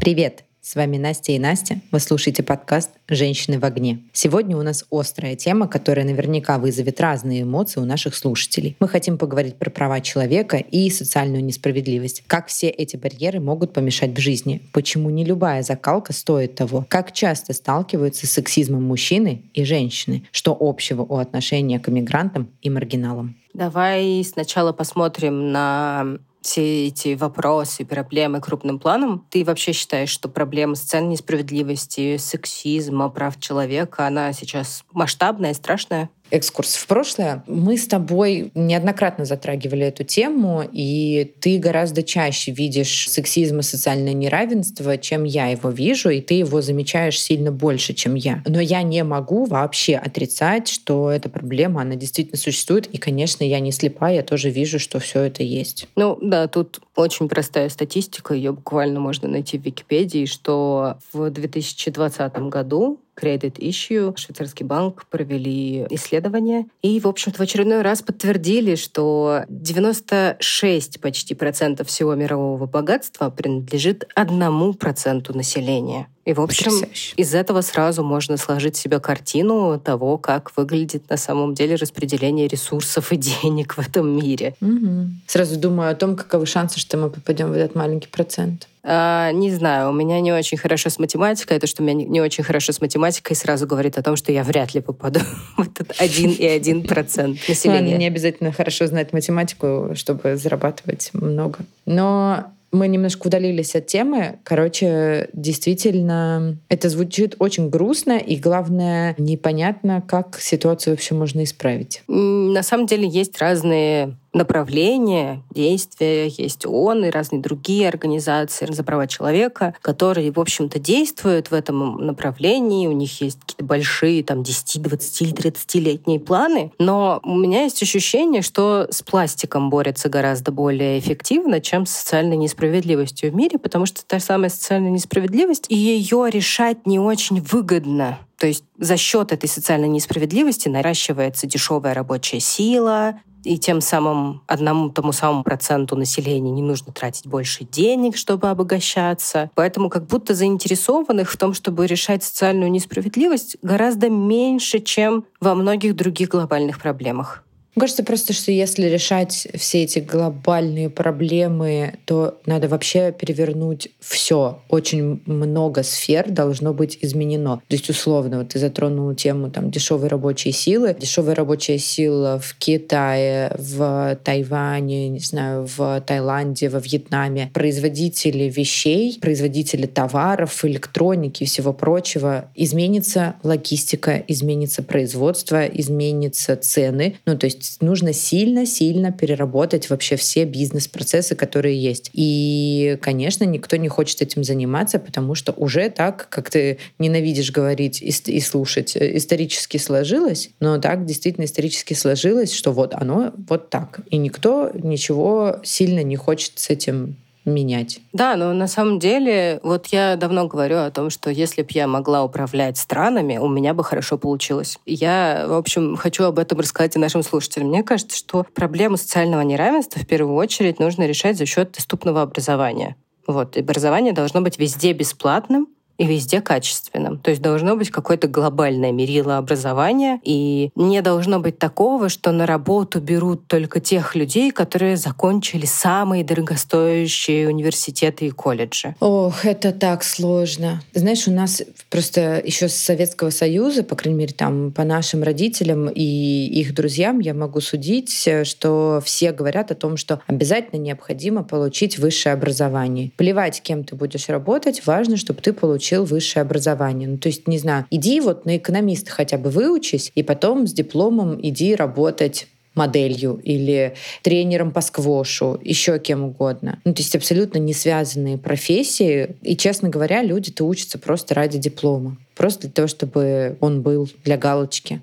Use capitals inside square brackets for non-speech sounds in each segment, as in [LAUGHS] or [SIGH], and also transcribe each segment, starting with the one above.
Привет! С вами Настя и Настя. Вы слушаете подкаст «Женщины в огне». Сегодня у нас острая тема, которая наверняка вызовет разные эмоции у наших слушателей. Мы хотим поговорить про права человека и социальную несправедливость. Как все эти барьеры могут помешать в жизни? Почему не любая закалка стоит того? Как часто сталкиваются с сексизмом мужчины и женщины? Что общего у отношения к иммигрантам и маргиналам? Давай сначала посмотрим на все эти вопросы, проблемы крупным планом, ты вообще считаешь, что проблема социальной несправедливости, сексизма, прав человека, она сейчас масштабная страшная? Экскурс в прошлое. Мы с тобой неоднократно затрагивали эту тему, и ты гораздо чаще видишь сексизм и социальное неравенство, чем я его вижу, и ты его замечаешь сильно больше, чем я. Но я не могу вообще отрицать, что эта проблема, она действительно существует, и, конечно, я не слепая, я тоже вижу, что все это есть. Ну да, тут очень простая статистика, ее буквально можно найти в Википедии, что в 2020 году Credit Issue, швейцарский банк, провели исследование и, в общем-то, в очередной раз подтвердили, что 96 почти процентов всего мирового богатства принадлежит одному проценту населения. И, в общем, Потрясающе. из этого сразу можно сложить себе картину того, как выглядит на самом деле распределение ресурсов и денег в этом мире. Угу. Сразу думаю о том, каковы шансы, что мы попадем в этот маленький процент. А, не знаю, у меня не очень хорошо с математикой. Это, что у меня не очень хорошо с математикой, сразу говорит о том, что я вряд ли попаду [LAUGHS] в этот один и один процент [LAUGHS] населения. Не обязательно хорошо знать математику, чтобы зарабатывать много. Но мы немножко удалились от темы. Короче, действительно, это звучит очень грустно, и главное, непонятно, как ситуацию вообще можно исправить. На самом деле есть разные направления, действия. Есть ООН и разные другие организации за права человека, которые, в общем-то, действуют в этом направлении. У них есть какие-то большие, там, 10, 20 или 30-летние планы. Но у меня есть ощущение, что с пластиком борется гораздо более эффективно, чем с социальной несправедливостью в мире, потому что та самая социальная несправедливость, и ее решать не очень выгодно. То есть за счет этой социальной несправедливости наращивается дешевая рабочая сила, и тем самым одному тому самому проценту населения не нужно тратить больше денег, чтобы обогащаться. Поэтому как будто заинтересованных в том, чтобы решать социальную несправедливость, гораздо меньше, чем во многих других глобальных проблемах. Мне кажется просто, что если решать все эти глобальные проблемы, то надо вообще перевернуть все. Очень много сфер должно быть изменено. То есть, условно, вот ты затронул тему там, дешевой рабочей силы. Дешевая рабочая сила в Китае, в Тайване, не знаю, в Таиланде, во Вьетнаме. Производители вещей, производители товаров, электроники и всего прочего. Изменится логистика, изменится производство, изменится цены. Ну, то есть есть нужно сильно-сильно переработать вообще все бизнес-процессы, которые есть. И, конечно, никто не хочет этим заниматься, потому что уже так, как ты ненавидишь говорить и, и слушать, э, исторически сложилось, но так действительно исторически сложилось, что вот оно вот так. И никто ничего сильно не хочет с этим менять. Да, но на самом деле, вот я давно говорю о том, что если бы я могла управлять странами, у меня бы хорошо получилось. Я, в общем, хочу об этом рассказать и нашим слушателям. Мне кажется, что проблему социального неравенства в первую очередь нужно решать за счет доступного образования. Вот, и образование должно быть везде бесплатным, и везде качественным. То есть должно быть какое-то глобальное мерило образования, и не должно быть такого, что на работу берут только тех людей, которые закончили самые дорогостоящие университеты и колледжи. Ох, это так сложно. Знаешь, у нас просто еще с Советского Союза, по крайней мере, там по нашим родителям и их друзьям я могу судить, что все говорят о том, что обязательно необходимо получить высшее образование. Плевать, кем ты будешь работать, важно, чтобы ты получил получил высшее образование. Ну, то есть, не знаю, иди вот на экономиста хотя бы выучись, и потом с дипломом иди работать моделью или тренером по сквошу, еще кем угодно. Ну, то есть абсолютно не связанные профессии. И, честно говоря, люди-то учатся просто ради диплома. Просто для того, чтобы он был для галочки.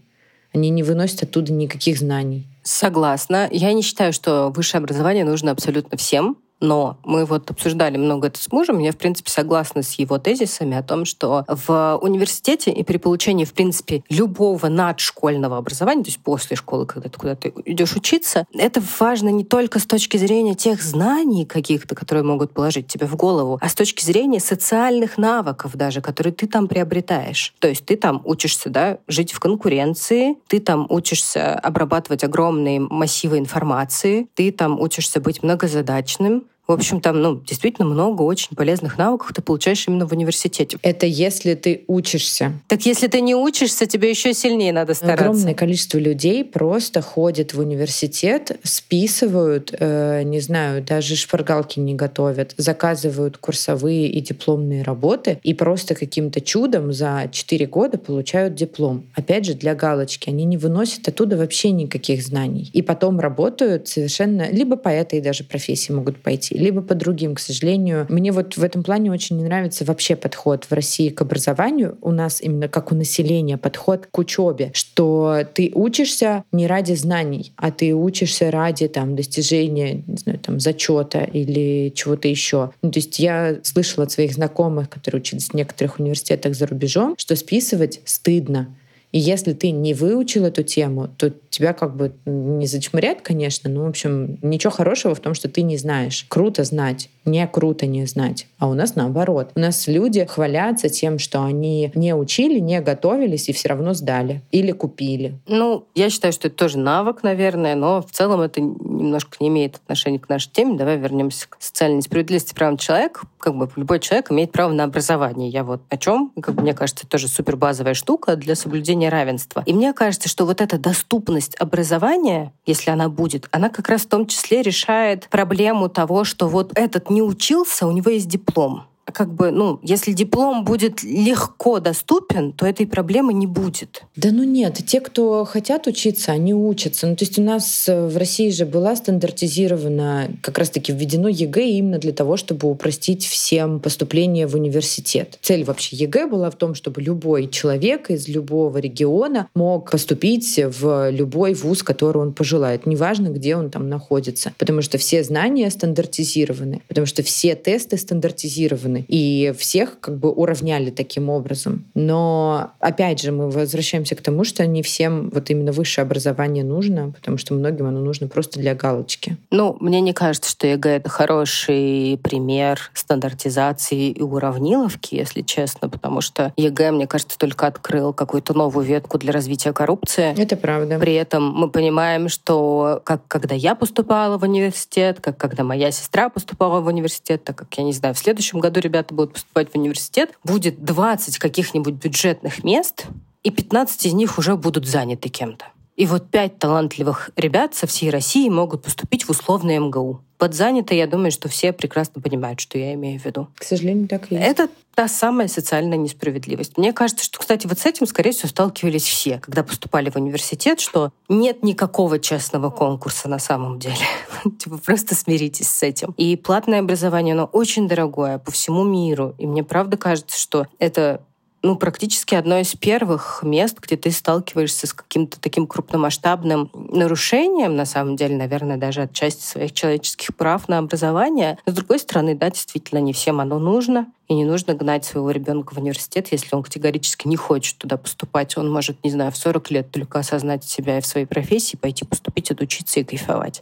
Они не выносят оттуда никаких знаний. Согласна. Я не считаю, что высшее образование нужно абсолютно всем. Но мы вот обсуждали много это с мужем, я, в принципе, согласна с его тезисами о том, что в университете и при получении, в принципе, любого надшкольного образования, то есть после школы, когда ты куда-то идешь учиться, это важно не только с точки зрения тех знаний каких-то, которые могут положить тебе в голову, а с точки зрения социальных навыков даже, которые ты там приобретаешь. То есть ты там учишься да, жить в конкуренции, ты там учишься обрабатывать огромные массивы информации, ты там учишься быть многозадачным, в общем, там ну, действительно много очень полезных навыков ты получаешь именно в университете. Это если ты учишься. Так если ты не учишься, тебе еще сильнее надо стараться. Огромное количество людей просто ходят в университет, списывают, э, не знаю, даже шпаргалки не готовят, заказывают курсовые и дипломные работы и просто каким-то чудом за 4 года получают диплом. Опять же, для галочки. Они не выносят оттуда вообще никаких знаний. И потом работают совершенно... Либо по этой даже профессии могут пойти, либо по другим, к сожалению. Мне вот в этом плане очень не нравится вообще подход в России к образованию. У нас именно как у населения подход к учебе, что ты учишься не ради знаний, а ты учишься ради там достижения, не знаю, там зачета или чего-то еще. Ну, то есть я слышала от своих знакомых, которые учились в некоторых университетах за рубежом, что списывать стыдно. И если ты не выучил эту тему, то тебя как бы не зачмырят, конечно, но, в общем, ничего хорошего в том, что ты не знаешь. Круто знать, не круто не знать. А у нас наоборот. У нас люди хвалятся тем, что они не учили, не готовились и все равно сдали. Или купили. Ну, я считаю, что это тоже навык, наверное, но в целом это немножко не имеет отношения к нашей теме. Давай вернемся к социальной несправедливости правам человека. Как бы любой человек имеет право на образование. Я вот о чем? Как бы, мне кажется, тоже супер базовая штука для соблюдения равенства. И мне кажется, что вот эта доступность образования, если она будет, она как раз в том числе решает проблему того, что вот этот не учился, у него есть диплом как бы, ну, если диплом будет легко доступен, то этой проблемы не будет. Да ну нет, те, кто хотят учиться, они учатся. Ну, то есть у нас э, в России же была стандартизирована, как раз-таки введено ЕГЭ именно для того, чтобы упростить всем поступление в университет. Цель вообще ЕГЭ была в том, чтобы любой человек из любого региона мог поступить в любой вуз, который он пожелает. Неважно, где он там находится. Потому что все знания стандартизированы, потому что все тесты стандартизированы стороны. И всех как бы уравняли таким образом. Но опять же, мы возвращаемся к тому, что не всем вот именно высшее образование нужно, потому что многим оно нужно просто для галочки. Ну, мне не кажется, что ЕГЭ — это хороший пример стандартизации и уравниловки, если честно, потому что ЕГЭ, мне кажется, только открыл какую-то новую ветку для развития коррупции. Это правда. При этом мы понимаем, что как когда я поступала в университет, как когда моя сестра поступала в университет, так как, я не знаю, в следующем году ребята будут поступать в университет, будет 20 каких-нибудь бюджетных мест, и 15 из них уже будут заняты кем-то. И вот пять талантливых ребят со всей России могут поступить в условный МГУ. Под занято, я думаю, что все прекрасно понимают, что я имею в виду. К сожалению, так и есть. Это та самая социальная несправедливость. Мне кажется, что, кстати, вот с этим, скорее всего, сталкивались все, когда поступали в университет, что нет никакого честного конкурса на самом деле. [LAUGHS] Типа просто смиритесь с этим. И платное образование, оно очень дорогое по всему миру. И мне правда кажется, что это ну, практически одно из первых мест, где ты сталкиваешься с каким-то таким крупномасштабным нарушением, на самом деле, наверное, даже отчасти своих человеческих прав на образование. Но, с другой стороны, да, действительно, не всем оно нужно. И не нужно гнать своего ребенка в университет, если он категорически не хочет туда поступать. Он может, не знаю, в 40 лет только осознать себя и в своей профессии, пойти поступить, отучиться и кайфовать.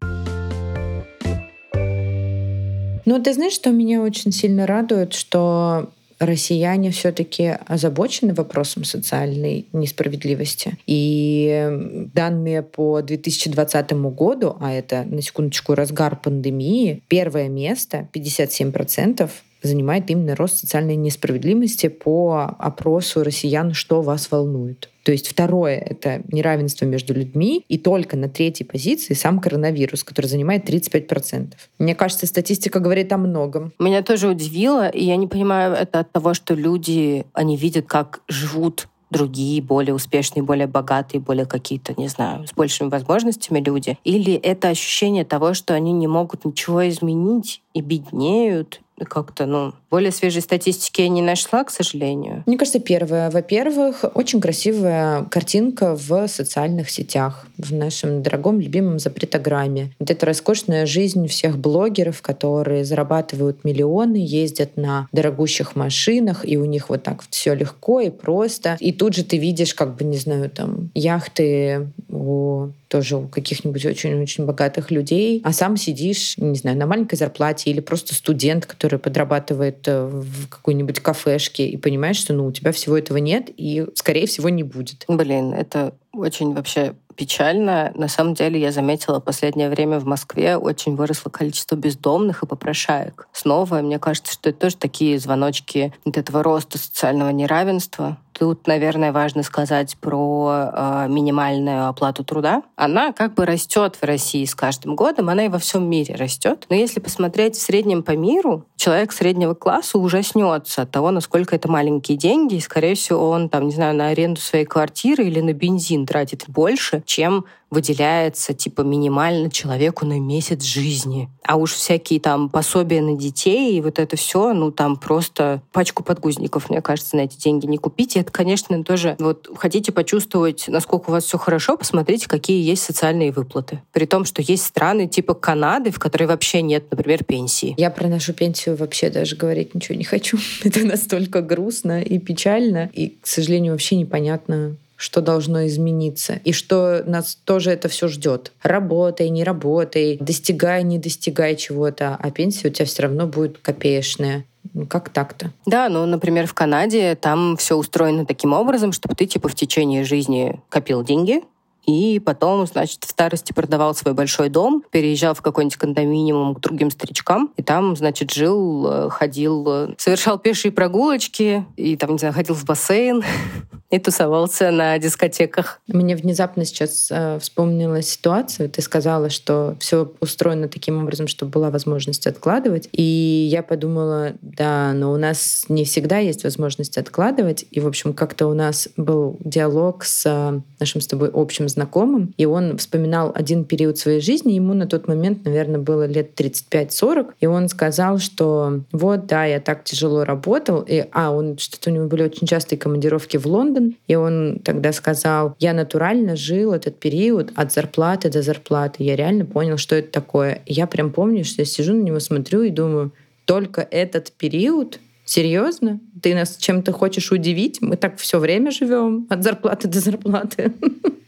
Ну, ты знаешь, что меня очень сильно радует, что россияне все-таки озабочены вопросом социальной несправедливости. И данные по 2020 году, а это, на секундочку, разгар пандемии, первое место, 57%, занимает именно рост социальной несправедливости по опросу россиян «Что вас волнует?». То есть второе — это неравенство между людьми, и только на третьей позиции сам коронавирус, который занимает 35%. Мне кажется, статистика говорит о многом. Меня тоже удивило, и я не понимаю, это от того, что люди, они видят, как живут другие, более успешные, более богатые, более какие-то, не знаю, с большими возможностями люди? Или это ощущение того, что они не могут ничего изменить и беднеют, как-то, ну, более свежей статистики я не нашла, к сожалению. Мне кажется, первое. Во-первых, очень красивая картинка в социальных сетях, в нашем дорогом, любимом запретограмме. Вот эта роскошная жизнь всех блогеров, которые зарабатывают миллионы, ездят на дорогущих машинах, и у них вот так все легко и просто. И тут же ты видишь, как бы, не знаю, там, яхты у тоже у каких-нибудь очень-очень богатых людей, а сам сидишь, не знаю, на маленькой зарплате или просто студент, который подрабатывает э, в какой-нибудь кафешке и понимаешь, что ну, у тебя всего этого нет и, скорее всего, не будет. Блин, это очень вообще печально. На самом деле я заметила последнее время в Москве очень выросло количество бездомных и попрошаек. Снова, мне кажется, что это тоже такие звоночки вот этого роста социального неравенства. Тут, наверное, важно сказать про э, минимальную оплату труда. Она как бы растет в России с каждым годом, она и во всем мире растет. Но если посмотреть в среднем по миру, человек среднего класса ужаснется от того, насколько это маленькие деньги, и, скорее всего, он, там, не знаю, на аренду своей квартиры или на бензин тратит больше, чем выделяется типа минимально человеку на месяц жизни. А уж всякие там пособия на детей и вот это все, ну там просто пачку подгузников, мне кажется, на эти деньги не купить. И это, конечно, тоже вот хотите почувствовать, насколько у вас все хорошо, посмотрите, какие есть социальные выплаты. При том, что есть страны типа Канады, в которой вообще нет, например, пенсии. Я про нашу пенсию вообще даже говорить ничего не хочу. [LAUGHS] Это настолько грустно и печально. И, к сожалению, вообще непонятно, что должно измениться, и что нас тоже это все ждет. Работай, не работай, достигай, не достигай чего-то, а пенсия у тебя все равно будет копеечная. Ну, как так-то? Да, ну, например, в Канаде там все устроено таким образом, чтобы ты, типа, в течение жизни копил деньги, и потом, значит, в старости продавал свой большой дом, переезжал в какой-нибудь кондоминиум к другим старичкам, и там, значит, жил, э, ходил, э, совершал пешие прогулочки, и там, не знаю, ходил в бассейн [LAUGHS] и тусовался на дискотеках. Мне внезапно сейчас э, вспомнилась ситуация. Ты сказала, что все устроено таким образом, чтобы была возможность откладывать. И я подумала, да, но у нас не всегда есть возможность откладывать. И, в общем, как-то у нас был диалог с э, нашим с тобой общим знакомым, и он вспоминал один период своей жизни, ему на тот момент, наверное, было лет 35-40, и он сказал, что вот, да, я так тяжело работал, и, а, он, что-то у него были очень частые командировки в Лондон, и он тогда сказал, я натурально жил этот период от зарплаты до зарплаты, я реально понял, что это такое. Я прям помню, что я сижу на него, смотрю и думаю, только этот период Серьезно? Ты нас чем-то хочешь удивить? Мы так все время живем от зарплаты до зарплаты.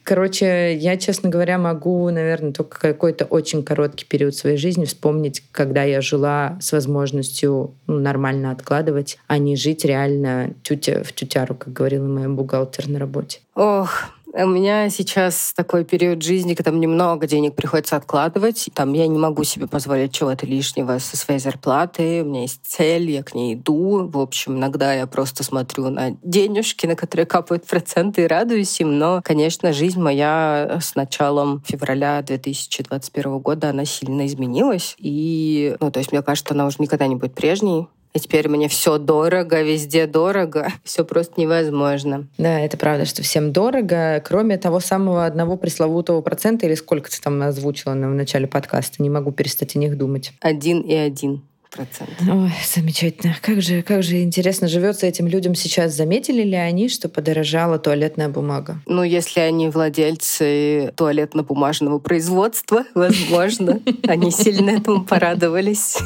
Короче, я, честно говоря, могу, наверное, только какой-то очень короткий период своей жизни вспомнить, когда я жила с возможностью ну, нормально откладывать, а не жить реально тютя в тютяру, как говорила моя бухгалтер на работе. Ох, у меня сейчас такой период жизни, когда мне много денег приходится откладывать. Там я не могу себе позволить чего-то лишнего со своей зарплаты. У меня есть цель, я к ней иду. В общем, иногда я просто смотрю на денежки, на которые капают проценты, и радуюсь им. Но, конечно, жизнь моя с началом февраля 2021 года, она сильно изменилась. И, ну, то есть, мне кажется, она уже никогда не будет прежней. И теперь мне все дорого, везде дорого. [LAUGHS] Все просто невозможно. Да, это правда, что всем дорого, кроме того самого одного пресловутого процента, или сколько ты там озвучила в начале подкаста. Не могу перестать о них думать. Один и один. Процент. Ой, замечательно. Как же, как же интересно живется этим людям сейчас. Заметили ли они, что подорожала туалетная бумага? Ну, если они владельцы туалетно-бумажного производства, [LAUGHS] возможно, они сильно этому порадовались.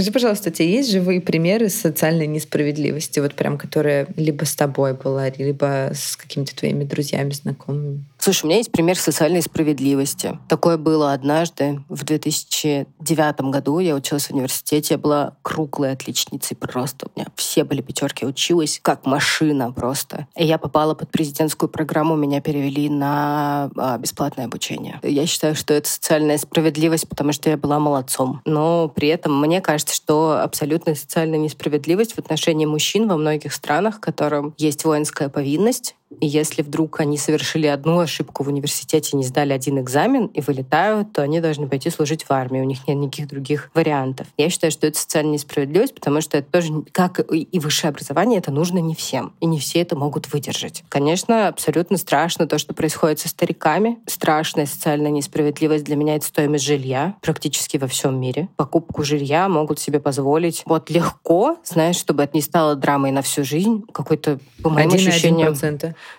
Скажи, пожалуйста, у тебя есть живые примеры социальной несправедливости, вот прям, которая либо с тобой была, либо с какими-то твоими друзьями, знакомыми? Слушай, у меня есть пример социальной справедливости. Такое было однажды, в 2009 году. Я училась в университете, я была круглой отличницей просто. У меня все были пятерки, училась как машина просто. И я попала под президентскую программу, меня перевели на а, бесплатное обучение. Я считаю, что это социальная справедливость, потому что я была молодцом. Но при этом мне кажется, что абсолютная социальная несправедливость в отношении мужчин во многих странах, которым есть воинская повинность, И если вдруг они совершили одну ошибку в университете, не сдали один экзамен и вылетают, то они должны пойти служить в армии. У них нет никаких других вариантов. Я считаю, что это социальная несправедливость, потому что это тоже, как и высшее образование, это нужно не всем. И не все это могут выдержать. Конечно, абсолютно страшно то, что происходит со стариками. Страшная социальная несправедливость для меня — это стоимость жилья практически во всем мире. Покупку жилья могут себе позволить вот легко, знаешь, чтобы это не стало драмой на всю жизнь. Какой-то, по моим ощущениям...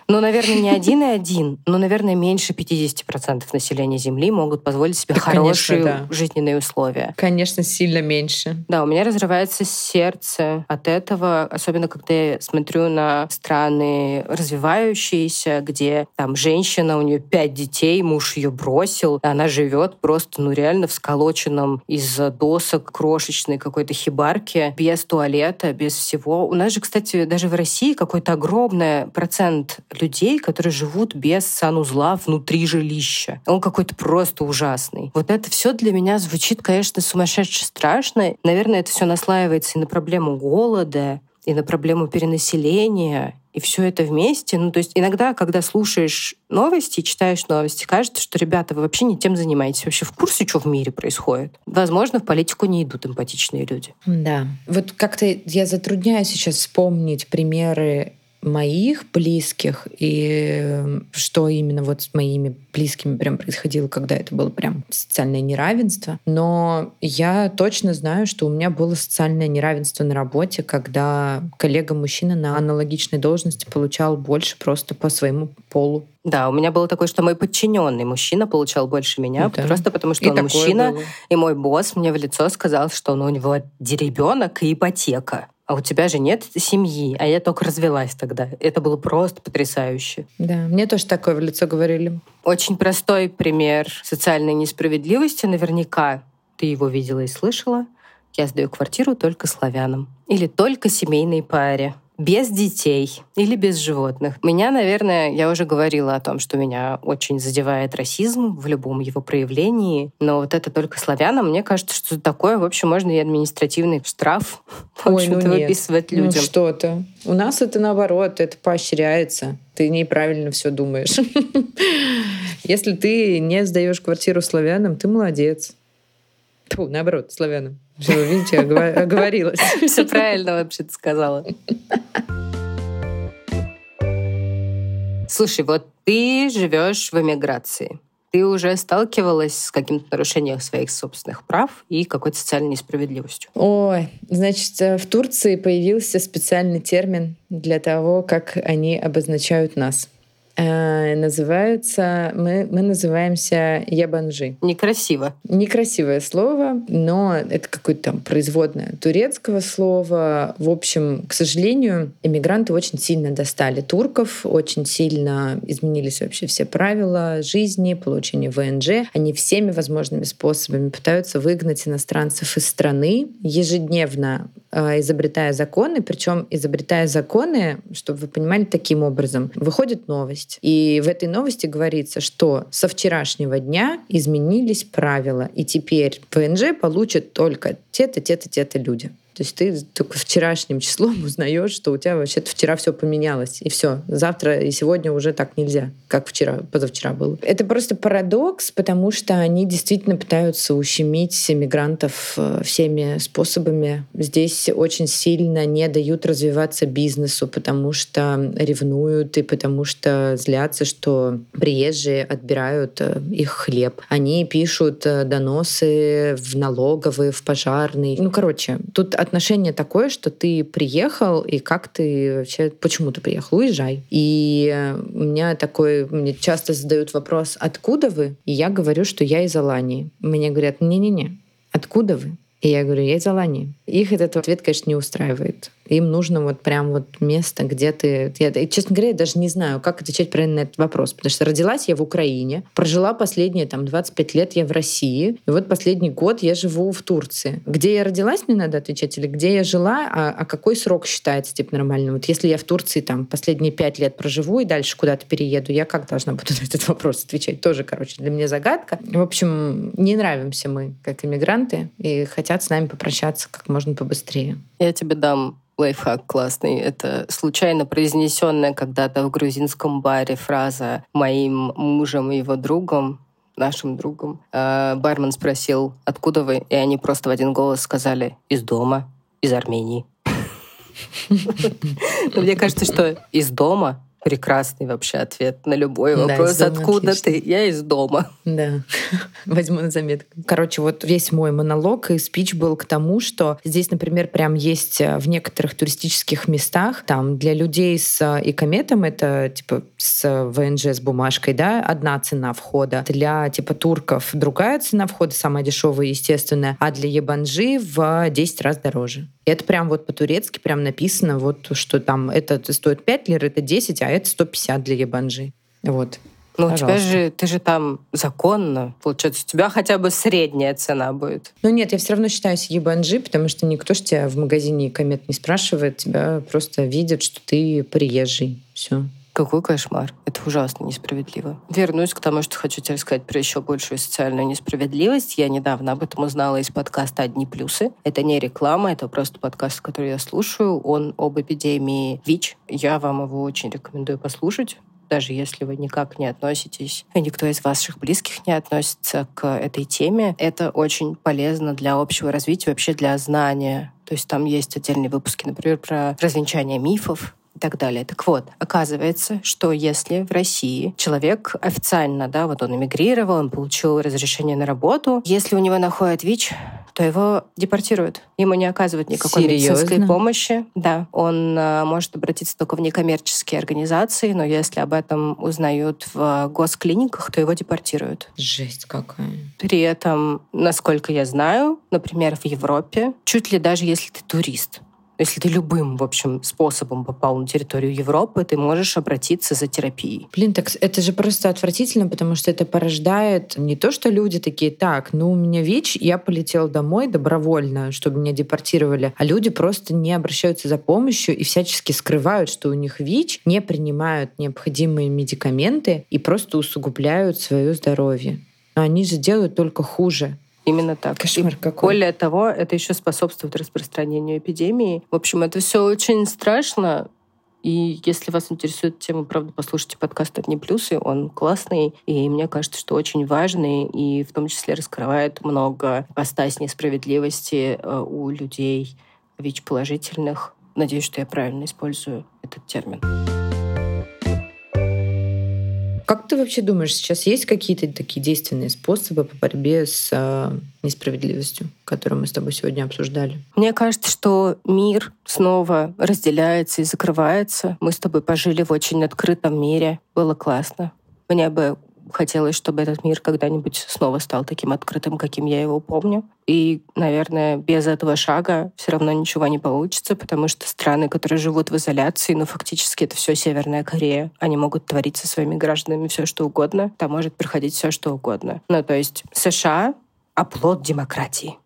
Ну, наверное, не один и один, но, наверное, меньше 50% населения Земли могут позволить себе да, хорошие конечно, да. жизненные условия. Конечно, сильно меньше. Да, у меня разрывается сердце от этого, особенно когда я смотрю на страны развивающиеся, где там женщина, у нее пять детей, муж ее бросил, и она живет просто, ну, реально в сколоченном из досок крошечной какой-то хибарке, без туалета, без всего. У нас же, кстати, даже в России какой-то огромный процент людей, которые живут без санузла внутри жилища. Он какой-то просто ужасный. Вот это все для меня звучит, конечно, сумасшедше страшно. Наверное, это все наслаивается и на проблему голода, и на проблему перенаселения, и все это вместе. Ну, то есть иногда, когда слушаешь новости, читаешь новости, кажется, что, ребята, вы вообще не тем занимаетесь. Вообще в курсе, что в мире происходит? Возможно, в политику не идут эмпатичные люди. Да. Вот как-то я затрудняюсь сейчас вспомнить примеры моих близких и что именно вот с моими близкими прям происходило, когда это было прям социальное неравенство. Но я точно знаю, что у меня было социальное неравенство на работе, когда коллега-мужчина на аналогичной должности получал больше просто по своему полу. Да, у меня было такое, что мой подчиненный мужчина получал больше меня, да. просто потому что и он мужчина, было. и мой босс мне в лицо сказал, что ну, у него ребенок и ипотека а у тебя же нет семьи, а я только развелась тогда. Это было просто потрясающе. Да, мне тоже такое в лицо говорили. Очень простой пример социальной несправедливости. Наверняка ты его видела и слышала. Я сдаю квартиру только славянам. Или только семейной паре без детей или без животных. Меня, наверное, я уже говорила о том, что меня очень задевает расизм в любом его проявлении, но вот это только славянам, мне кажется, что такое, в общем, можно и административный штраф, в общем-то, ну выписывать ну людям. Ну что-то. У нас это наоборот, это поощряется. Ты неправильно все думаешь. [LAUGHS] Если ты не сдаешь квартиру славянам, ты молодец. [LAUGHS] Фу, наоборот, славянам. Видите, [LAUGHS] оговорилась. [LAUGHS] Все правильно вообще ты сказала. Слушай, вот ты живешь в эмиграции. Ты уже сталкивалась с каким-то нарушением своих собственных прав и какой-то социальной несправедливостью? Ой, значит, э, в Турции появился специальный термин для того, как они обозначают нас. Э, называются, мы, мы называемся ябанжи. Некрасиво. Некрасивое слово, но это какое-то там производное турецкого слова. В общем, к сожалению, эмигранты очень сильно достали турков, очень сильно изменились вообще все правила жизни, получения ВНЖ. Они всеми возможными способами пытаются выгнать иностранцев из страны. Ежедневно изобретая законы, причем изобретая законы, чтобы вы понимали, таким образом. Выходит новость, и в этой новости говорится, что со вчерашнего дня изменились правила, и теперь ВНЖ получат только те-то, те-то, те-то люди. То есть ты только вчерашним числом [LAUGHS] узнаешь, что у тебя вообще-то вчера все поменялось. И все. Завтра и сегодня уже так нельзя, как вчера, позавчера было. Это просто парадокс, потому что они действительно пытаются ущемить иммигрантов э, всеми способами. Здесь очень сильно не дают развиваться бизнесу, потому что ревнуют и потому что злятся, что приезжие отбирают э, их хлеб. Они пишут э, доносы в налоговые, в пожарный. Ну, короче, тут отношение такое, что ты приехал, и как ты вообще, почему ты приехал? Уезжай. И у меня такой, мне часто задают вопрос, откуда вы? И я говорю, что я из Алании. Мне говорят, не-не-не, откуда вы? И я говорю, я из Алании. Их этот ответ, конечно, не устраивает. Им нужно вот прям вот место, где ты... Я, честно говоря, я даже не знаю, как отвечать правильно на этот вопрос. Потому что родилась я в Украине, прожила последние там 25 лет я в России, и вот последний год я живу в Турции. Где я родилась, мне надо отвечать, или где я жила, а, а какой срок считается типа нормальным? Вот если я в Турции там последние 5 лет проживу и дальше куда-то перееду, я как должна буду [LAUGHS] на этот вопрос отвечать? Тоже, короче, для меня загадка. В общем, не нравимся мы как иммигранты, и хотят с нами попрощаться как можно побыстрее. Я тебе дам лайфхак классный. Это случайно произнесенная когда-то в грузинском баре фраза «моим мужем и его другом» нашим другом. Э, бармен спросил, откуда вы? И они просто в один голос сказали «из дома, из Армении». [LAUGHS] Мне кажется, что из дома прекрасный вообще ответ на любой вопрос. Да, Откуда отлично. ты? Я из дома. Да, [LAUGHS] возьму на заметку. Короче, вот весь мой монолог и спич был к тому, что здесь, например, прям есть э, в некоторых туристических местах, там для людей с э, икометом, это типа с ВНЖ с бумажкой, да, одна цена входа. Для типа турков другая цена входа, самая дешевая, естественно, а для ебанжи в 10 раз дороже. И это прям вот по-турецки прям написано, вот что там это стоит 5 лир, это 10, а это 150 для ебанжи. Вот. Ну, у тебя же, ты же там законно, получается, у тебя хотя бы средняя цена будет. Ну нет, я все равно считаюсь ебанжи, потому что никто же тебя в магазине комет не спрашивает, тебя просто видят, что ты приезжий. Все. Какой кошмар. Это ужасно несправедливо. Вернусь к тому, что хочу тебе рассказать про еще большую социальную несправедливость. Я недавно об этом узнала из подкаста «Одни плюсы». Это не реклама, это просто подкаст, который я слушаю. Он об эпидемии ВИЧ. Я вам его очень рекомендую послушать даже если вы никак не относитесь, и никто из ваших близких не относится к этой теме, это очень полезно для общего развития, вообще для знания. То есть там есть отдельные выпуски, например, про развенчание мифов, так далее. Так вот, оказывается, что если в России человек официально, да, вот он эмигрировал, он получил разрешение на работу, если у него находят ВИЧ, то его депортируют. Ему не оказывают никакой Серьезно? медицинской помощи. Да, он э, может обратиться только в некоммерческие организации, но если об этом узнают в госклиниках, то его депортируют. Жесть какая. При этом, насколько я знаю, например, в Европе, чуть ли даже если ты турист, если ты любым, в общем, способом попал на территорию Европы, ты можешь обратиться за терапией. Блин, так это же просто отвратительно, потому что это порождает не то, что люди такие, так, ну у меня ВИЧ, я полетел домой добровольно, чтобы меня депортировали, а люди просто не обращаются за помощью и всячески скрывают, что у них ВИЧ, не принимают необходимые медикаменты и просто усугубляют свое здоровье. Но они же делают только хуже. Именно так. Кошмар какой. Более того, это еще способствует распространению эпидемии. В общем, это все очень страшно. И если вас интересует тема, правда, послушайте подкаст «Одни плюсы». Он классный, и мне кажется, что очень важный, и в том числе раскрывает много постась несправедливости э, у людей ВИЧ-положительных. Надеюсь, что я правильно использую этот термин. Как ты вообще думаешь, сейчас есть какие-то такие действенные способы по борьбе с э, несправедливостью, которую мы с тобой сегодня обсуждали? Мне кажется, что мир снова разделяется и закрывается. Мы с тобой пожили в очень открытом мире. Было классно. Мне бы хотелось, чтобы этот мир когда-нибудь снова стал таким открытым, каким я его помню. И, наверное, без этого шага все равно ничего не получится, потому что страны, которые живут в изоляции, ну, фактически это все Северная Корея. Они могут творить со своими гражданами все, что угодно. Там может проходить все, что угодно. Ну, то есть США — оплот демократии.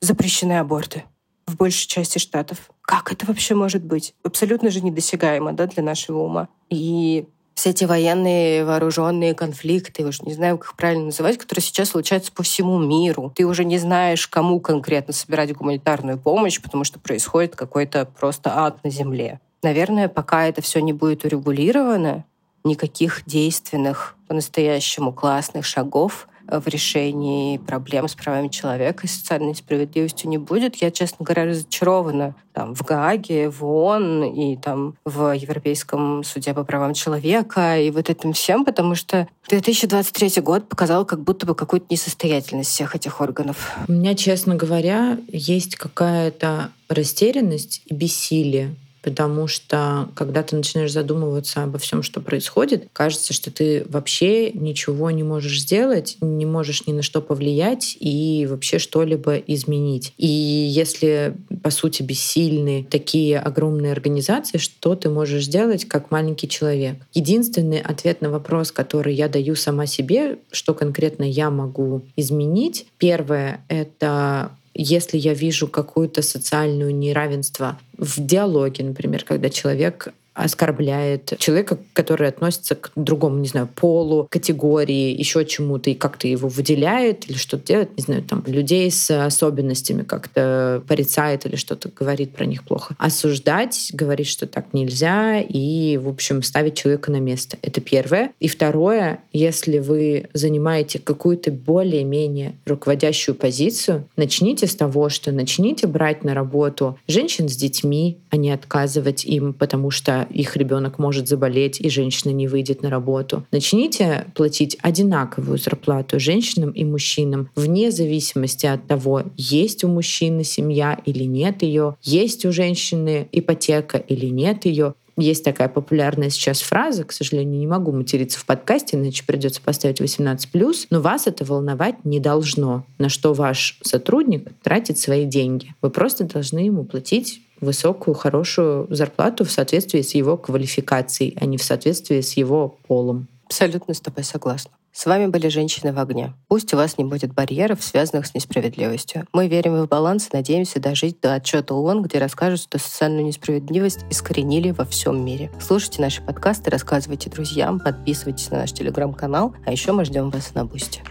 Запрещены аборты в большей части штатов. Как это вообще может быть? Абсолютно же недосягаемо да, для нашего ума. И все эти военные вооруженные конфликты, уж не знаю, как их правильно называть, которые сейчас случаются по всему миру. Ты уже не знаешь, кому конкретно собирать гуманитарную помощь, потому что происходит какой-то просто ад на земле. Наверное, пока это все не будет урегулировано, никаких действенных, по-настоящему классных шагов в решении проблем с правами человека и социальной справедливостью не будет. Я, честно говоря, разочарована там, в Гааге, в ООН и там, в Европейском суде по правам человека и вот этим всем, потому что 2023 год показал как будто бы какую-то несостоятельность всех этих органов. У меня, честно говоря, есть какая-то растерянность и бессилие потому что когда ты начинаешь задумываться обо всем, что происходит, кажется, что ты вообще ничего не можешь сделать, не можешь ни на что повлиять и вообще что-либо изменить. И если, по сути, бессильны такие огромные организации, что ты можешь сделать как маленький человек? Единственный ответ на вопрос, который я даю сама себе, что конкретно я могу изменить, первое — это если я вижу какое-то социальное неравенство в диалоге, например, когда человек оскорбляет человека, который относится к другому, не знаю, полу, категории, еще чему-то, и как-то его выделяет или что-то делает, не знаю, там, людей с особенностями как-то порицает или что-то говорит про них плохо. Осуждать, говорить, что так нельзя, и, в общем, ставить человека на место. Это первое. И второе, если вы занимаете какую-то более-менее руководящую позицию, начните с того, что начните брать на работу женщин с детьми, а не отказывать им, потому что их ребенок может заболеть, и женщина не выйдет на работу. Начните платить одинаковую зарплату женщинам и мужчинам, вне зависимости от того, есть у мужчины семья или нет ее, есть у женщины ипотека или нет ее. Есть такая популярная сейчас фраза, к сожалению, не могу материться в подкасте, иначе придется поставить 18+, но вас это волновать не должно, на что ваш сотрудник тратит свои деньги. Вы просто должны ему платить высокую, хорошую зарплату в соответствии с его квалификацией, а не в соответствии с его полом. Абсолютно с тобой согласна. С вами были «Женщины в огне». Пусть у вас не будет барьеров, связанных с несправедливостью. Мы верим в баланс и надеемся дожить до отчета ООН, где расскажут, что социальную несправедливость искоренили во всем мире. Слушайте наши подкасты, рассказывайте друзьям, подписывайтесь на наш телеграм-канал, а еще мы ждем вас на Бусте.